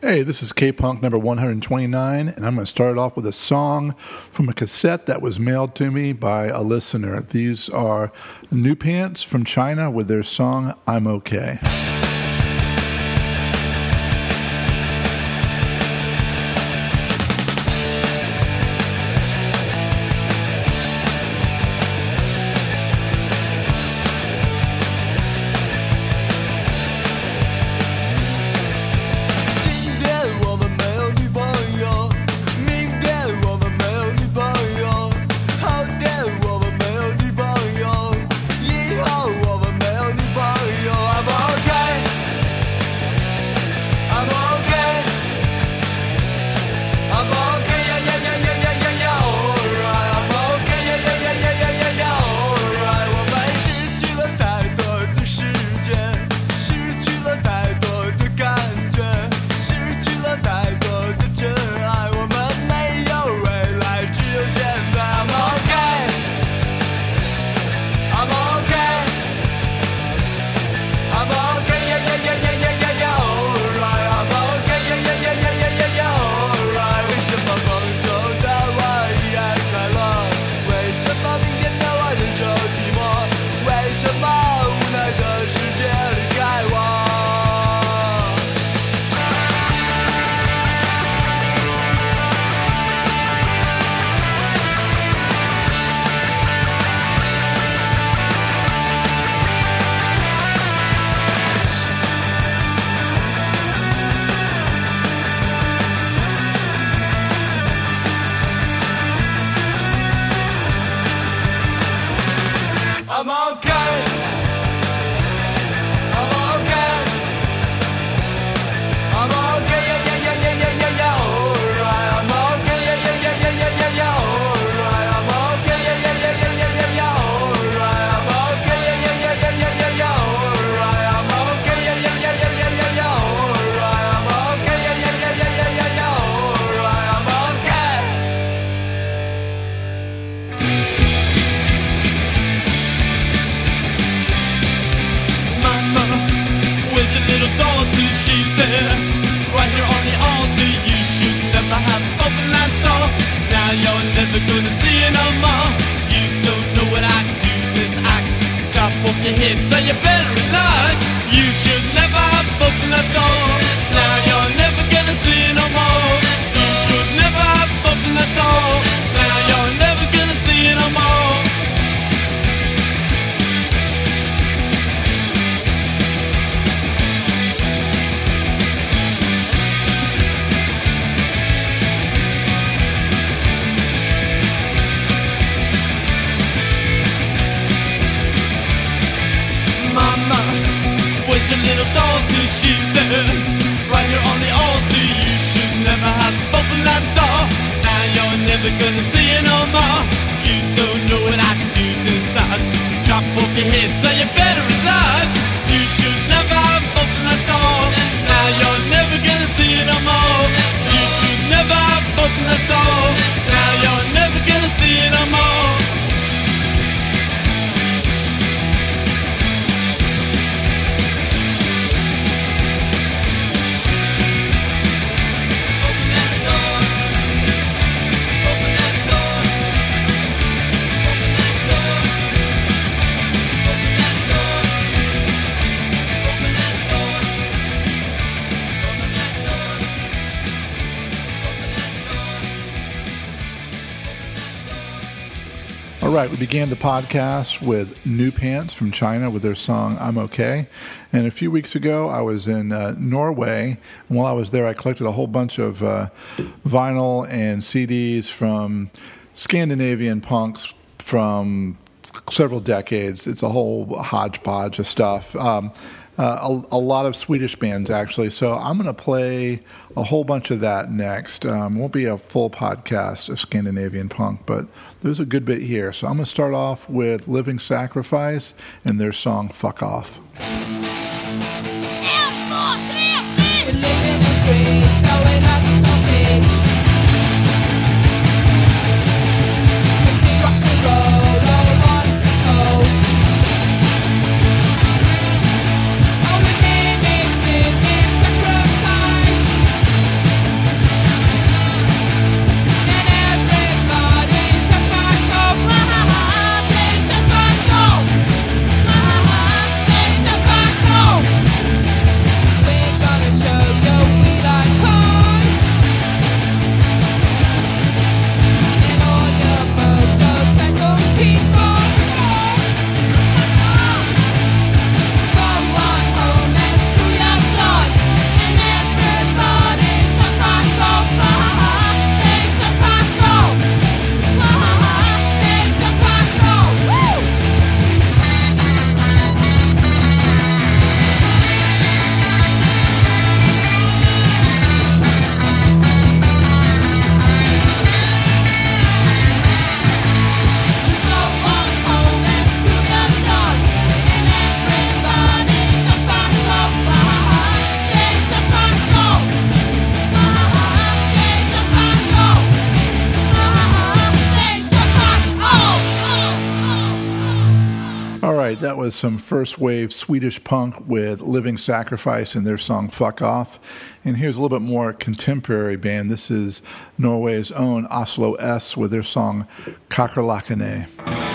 Hey, this is K Punk number 129, and I'm going to start off with a song from a cassette that was mailed to me by a listener. These are New Pants from China with their song I'm Okay. Began the podcast with New Pants from China with their song I'm Okay. And a few weeks ago, I was in uh, Norway. And while I was there, I collected a whole bunch of uh, vinyl and CDs from Scandinavian punks from several decades. It's a whole hodgepodge of stuff. Um, uh, a, a, lot of Swedish bands actually. So I'm going to play a whole bunch of that next. Um, won't be a full podcast of Scandinavian punk, but there's a good bit here. So I'm going to start off with Livin Sacrifice and their song "Fuck Off." Some first wave Swedish punk with Livin Sacrifice and their song Fuck Off. And here's a little bit more contemporary band. This is Norway's own Oslo Ess with their song Kakerlakkene.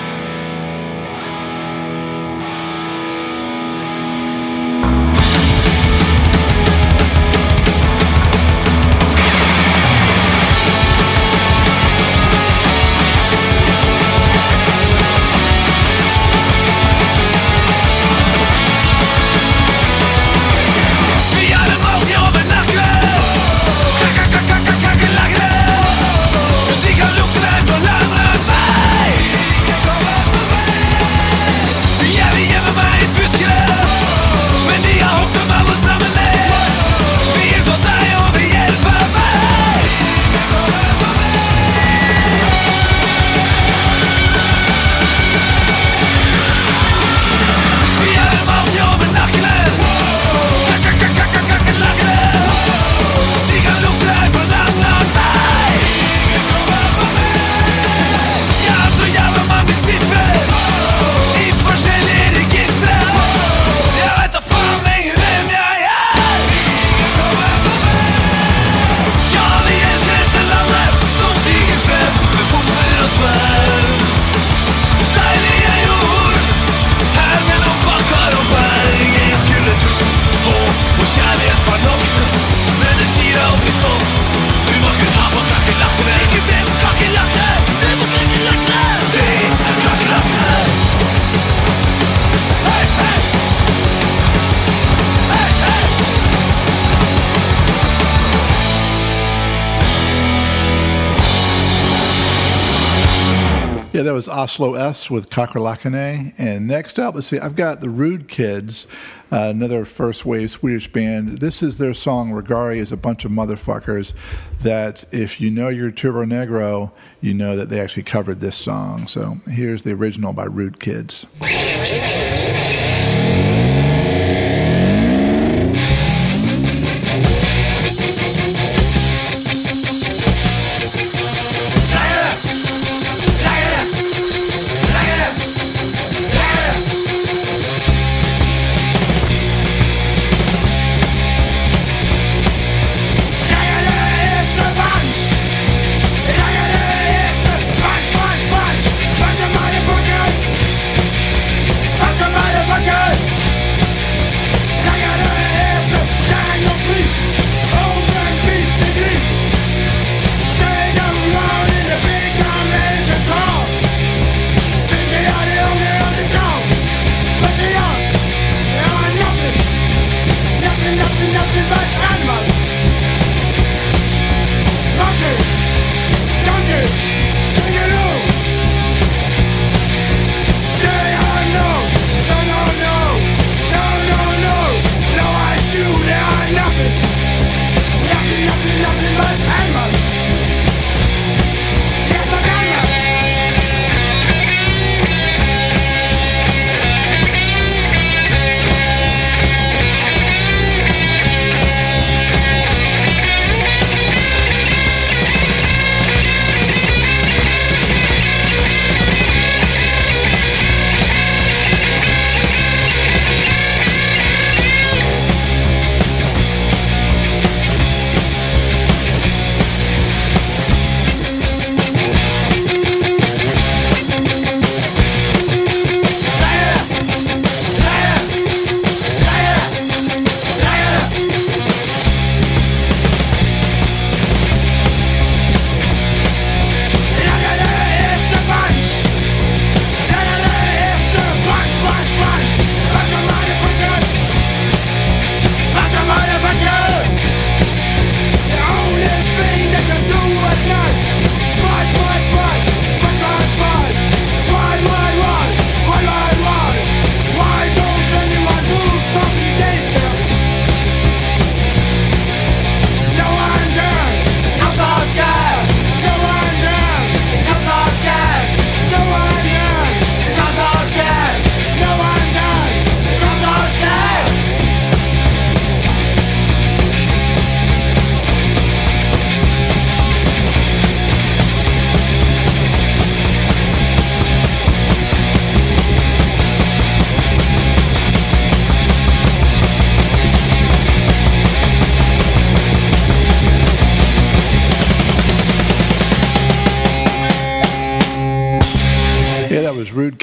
That was Oslo Ess with Kakerlakkene. And next up, let's see, I've got the Rude Kids, uh, another first wave Swedish band. This is their song, Raggare is a bunch of motherfuckers. That if you know your Turbonegro, you know that they actually covered this song. So here's the original by Rude Kids.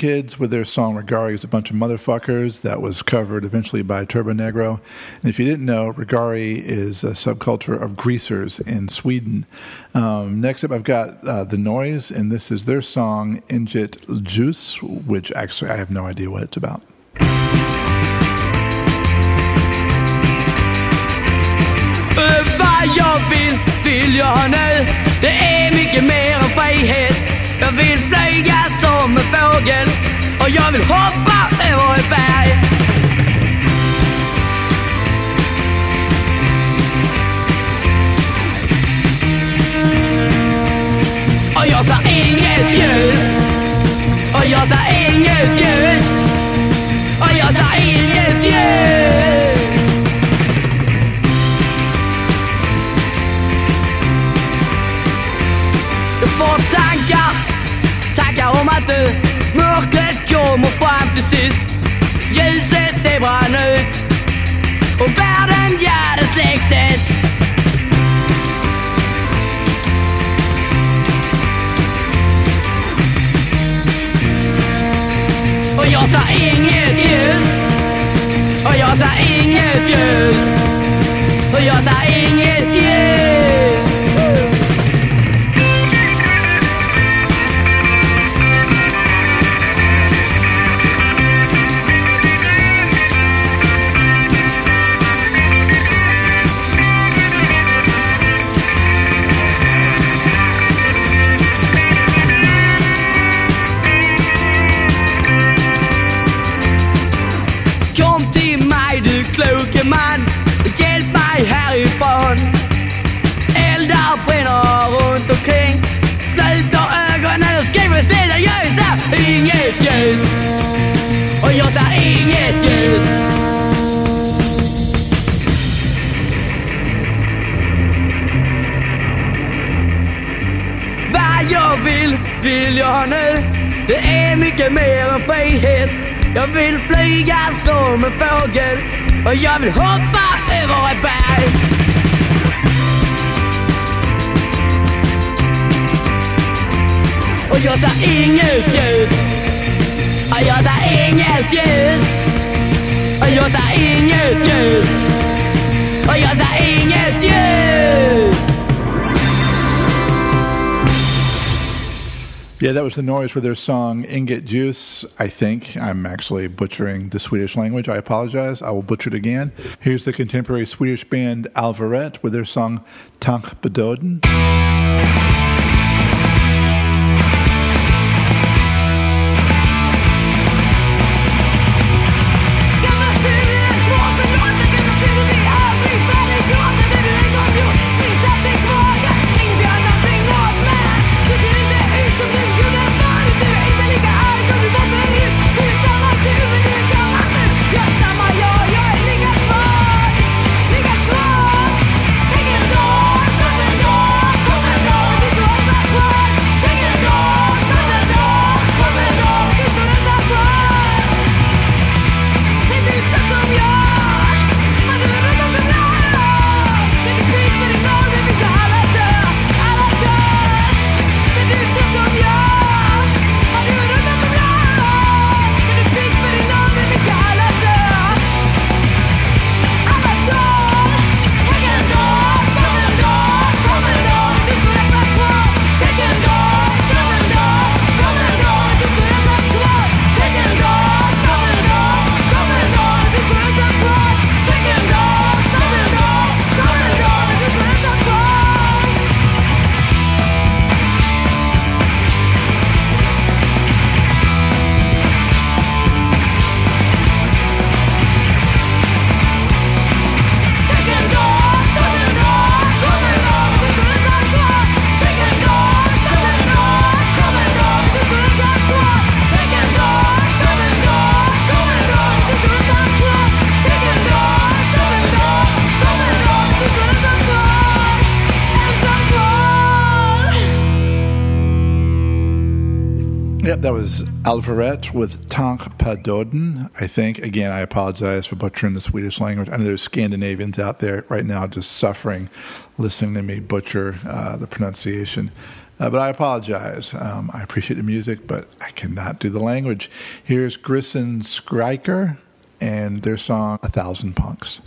Kids with their song Raggare is a bunch of motherfuckers that was covered eventually by Turbonegro. And if you didn't know, Raggare is a subculture of greasers in Sweden. Um, next up, I've got uh, The Noise, and this is their song Inget Ljus, which actually I have no idea what it's about. Det är mycket mer än frihet. Jag vill flyga som en fågel och jag vill hoppa över ett berg. Och jag sa inget ljus. Och jag sa inget ljus. Och jag sa inget ljus. Jag du Mörkret kommer fram till sist. Ljuset det brann ut Och världen, ja den släcktes. Och jag sa inget ljus Och jag sa inget ljus Och jag sa inget ljus ljus Vad jag vill, vill jag ha nu. Det är mycket mer än frihet. Jag vill flyga som en fågel. Och jag vill hoppa över ett berg. Och jag sa inget ljus. Och jag sa inget ljus. Yeah, that was the noise for their song Inget Ljus. I think I'm actually butchering the Swedish language. I apologize. I will butcher it again. Here's the contemporary Swedish band Allvaret with their song Tänk på döden. Allvaret with Tank Padoden. I think, again, I apologize for butchering the Swedish language. I know there's Scandinavians out there right now just suffering listening to me butcher uh, the pronunciation. Uh, but I apologize. Um, I appreciate the music, but I cannot do the language. Here's Grisen Skriker and their song, A Thousand Punks.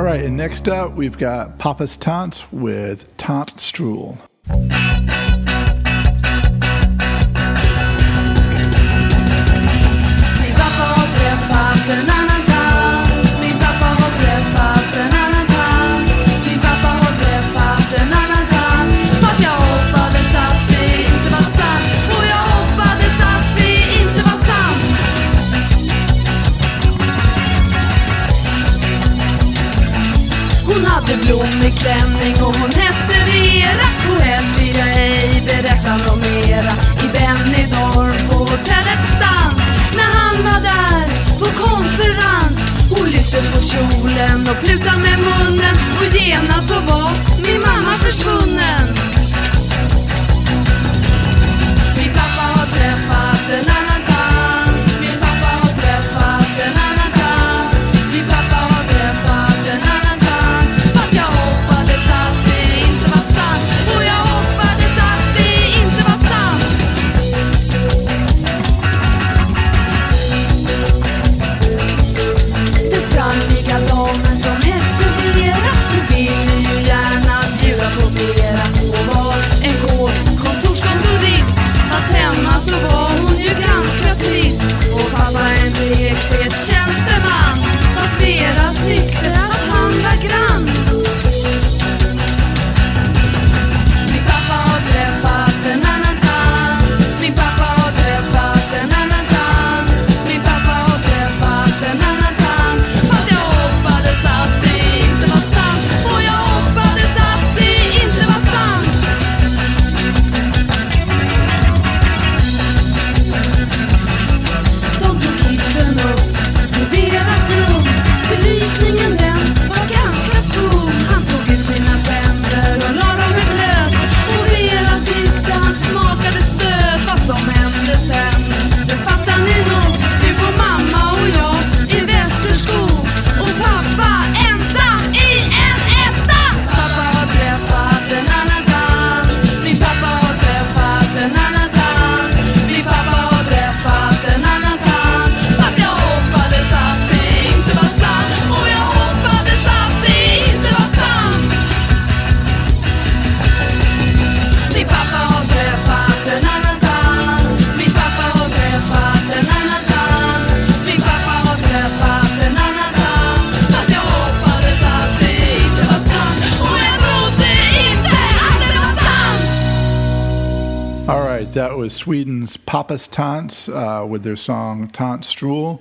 All right, and next up we've got Pappas Tant with Tant Strul. Hey, Papa, kjolen och pluta med munnen och genast så var min mamma försvunnen. Min pappa har träffat en that was Sweden's Pappas Tant uh, with their song Tant Strul,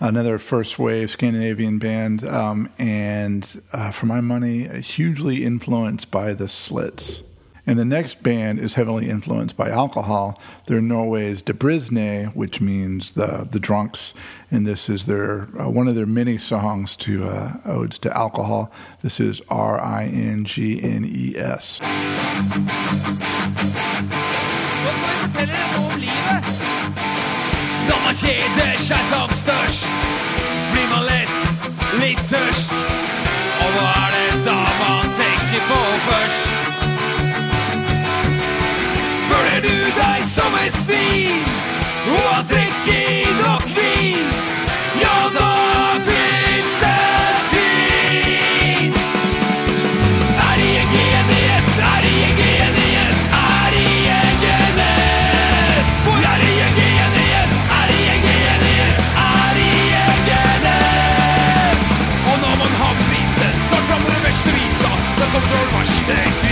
another first wave Scandinavian band, um, and uh, for my money, hugely influenced by the Slits. And the next band is heavily influenced by alcohol. They're Norway's De Debrisne, which means the the drunks, and this is their uh, one of their many songs to uh, odes to alcohol. This is R I N G N E S. Nå skal vi fortelle dere noe om livet. Når man kjeder seg som størst, blir man lett litt tørst. Og hva er det da man tenker på først? Føler du deg som et svin og har drukket nok vin? Ja, da Thank you.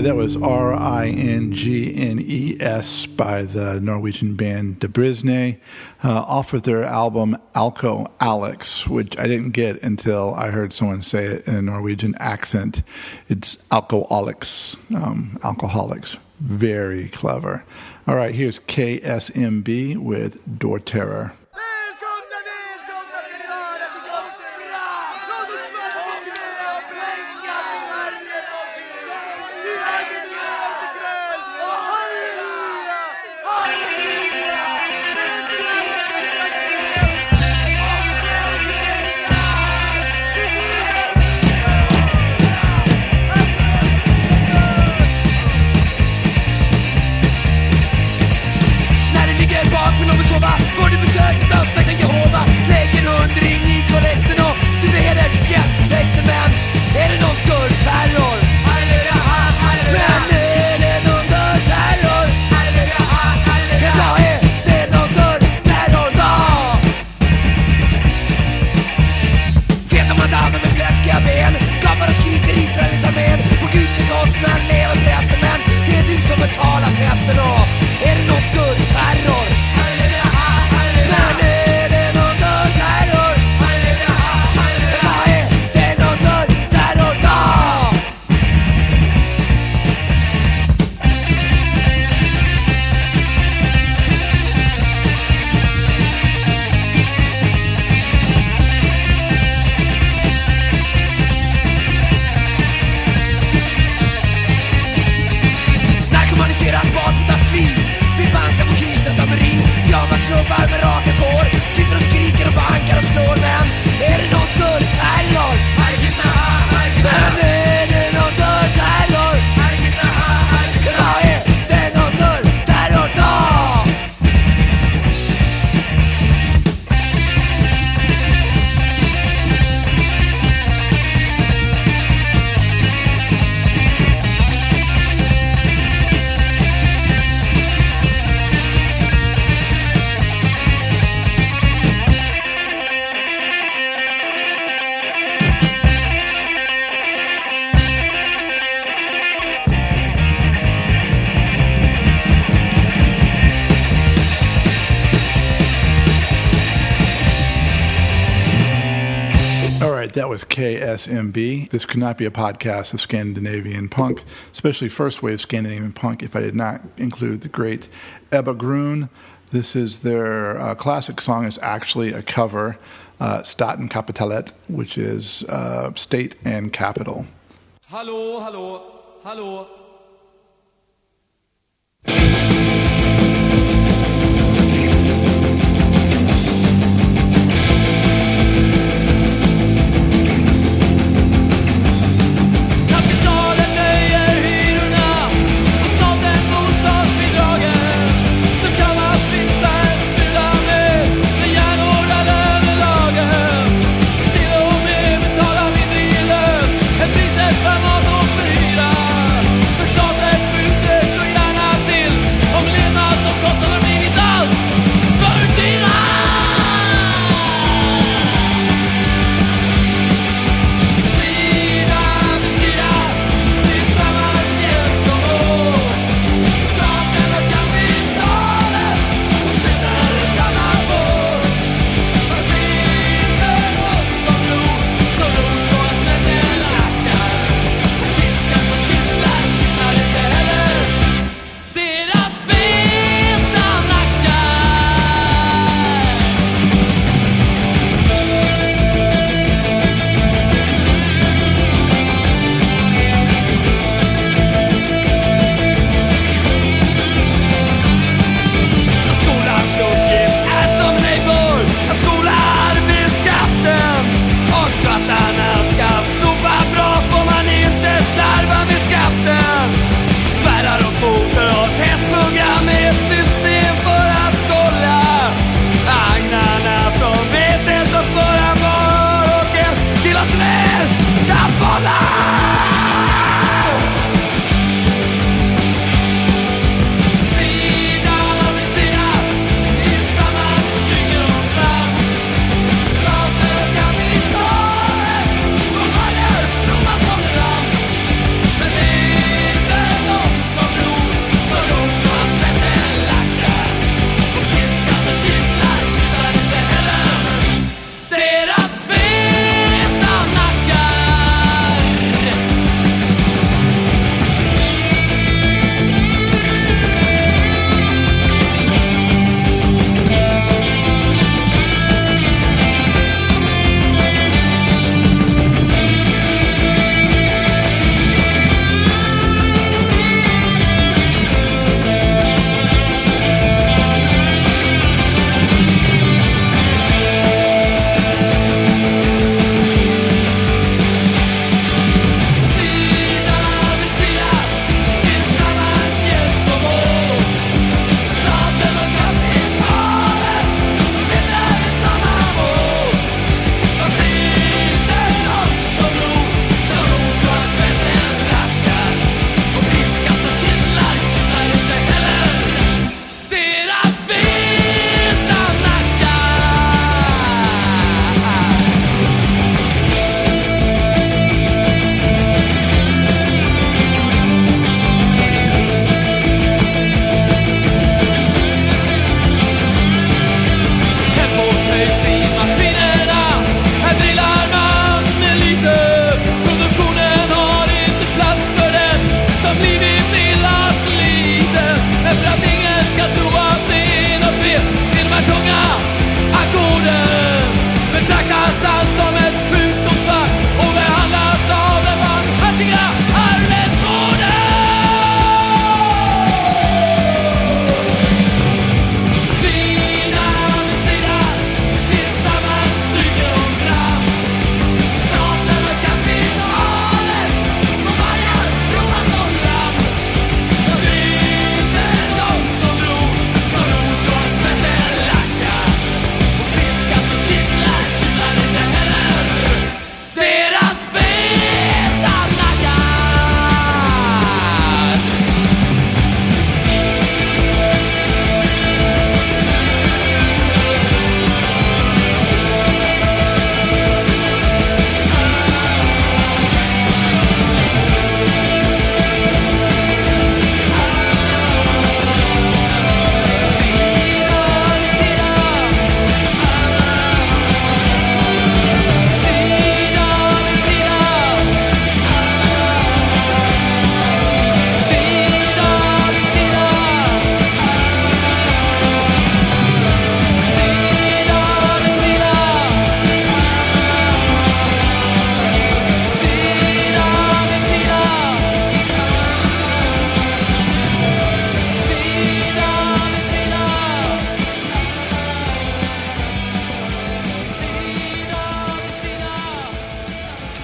Yeah, that was R I N G N E S by the Norwegian band De Brisne uh, off of their album Alco Alex, which I didn't get until I heard someone say it in a Norwegian accent. It's Alcoholics, um, Alcoholics. Very clever. All right, here's KSMB with Dörrterror. perfekta Är det någon dörrterror? Men är det någon dörrterror? Jag sa är det någon dörrterror då? Feta madamer med fläskiga ben Gapar och skriker Israelis armén Och Gud ska konstnären leva förresten Men det är du som betalar festen right, that was KSMB. This could not be a podcast of Scandinavian punk, especially first wave Scandinavian punk, if I did not include the great Ebba Grön. This is their uh, classic song. is actually a cover, uh, Staten Kapitalet, which is uh, state and capital. Hallå, hallå, hallå.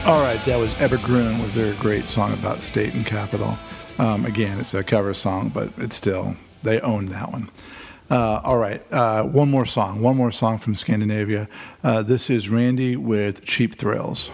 All right, that was Ebba Grön with their great song about state and capital. Um, again, it's a cover song, but it's still, they own that one. Uh, all right, uh, one more song, one more song from Scandinavia. Uh, this is Randy with Cheap Thrills.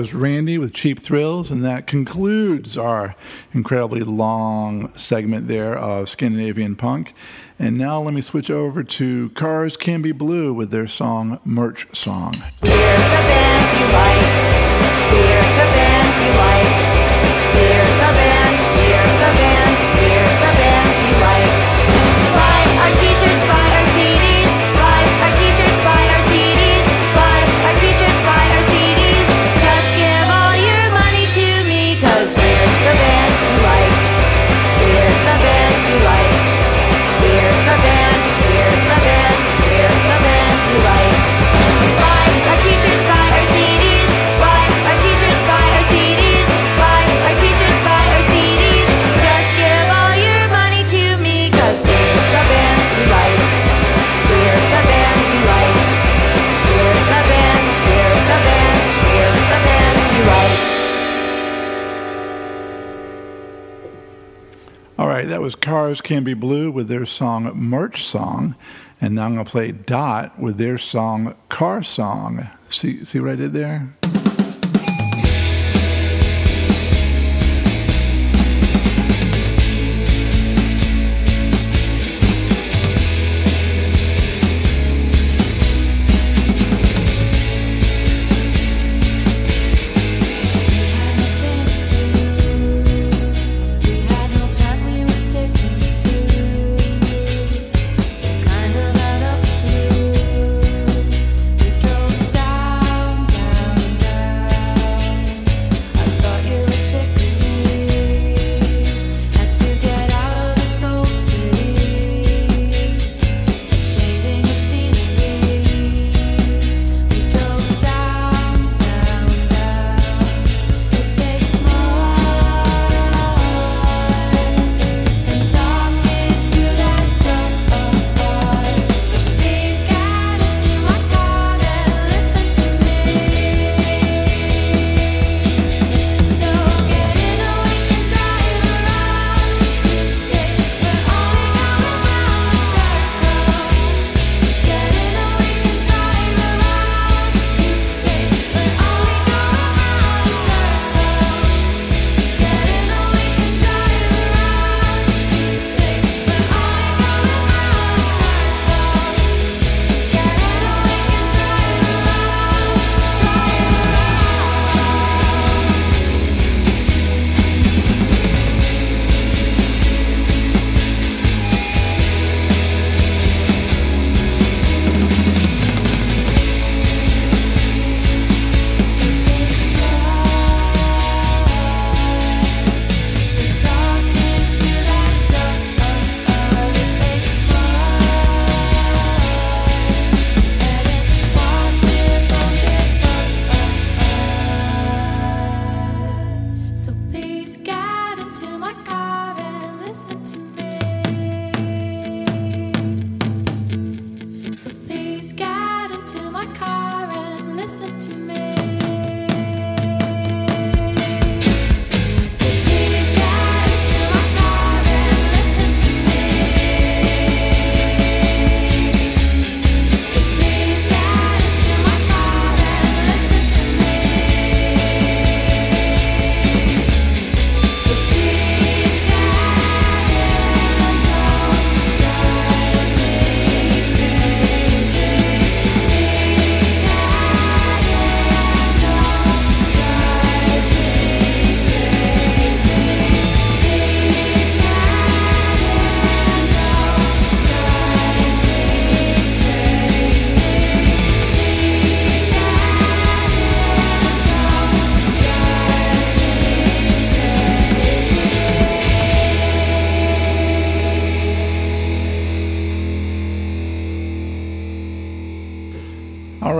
was Randy with Cheap Thrills, and that concludes our incredibly long segment there of Scandinavian punk. And now let me switch over to Cars Can Be Blue with their song Merch Song. We're the band you like. We're the band you like. We're that was Cars Can Be Blue with their song Merch Song. And now I'm going to play Dott with their song Car Song. See, see what I did there?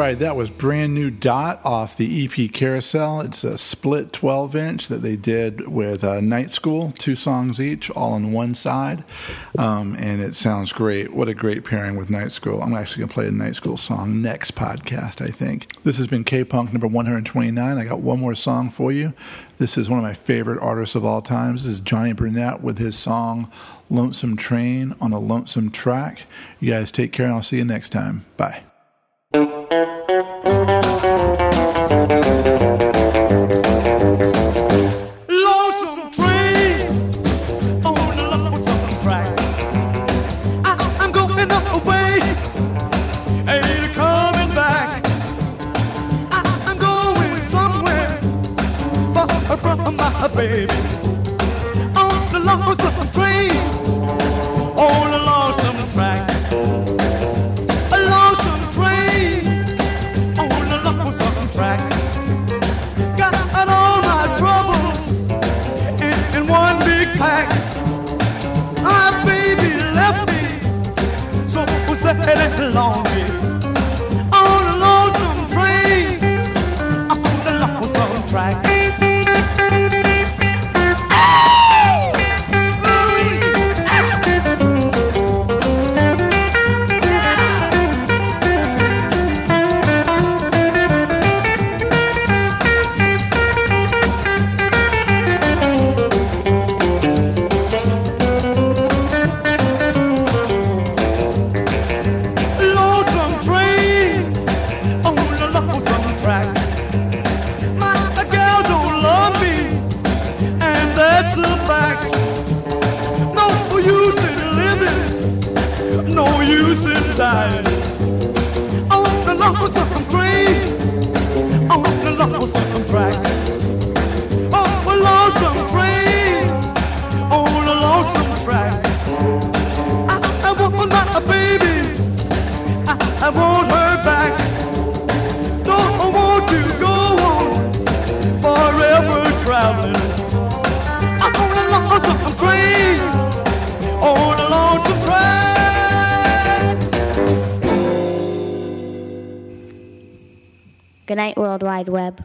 Right, that was brand new Dott off the EP Carousel. It's a split 12 inch that they did with uh, Night School, two songs each, all on one side. Um, and it sounds great. What a great pairing with Night School. I'm actually going to play a Night School song next podcast, I think. This has been K Punk number 129. I got one more song for you. This is one of my favorite artists of all times. This is Johnny Burnette with his song Lonesome Train on a Lonesome Track. You guys take care, and I'll see you next time. Bye. Lonesome Wide Web.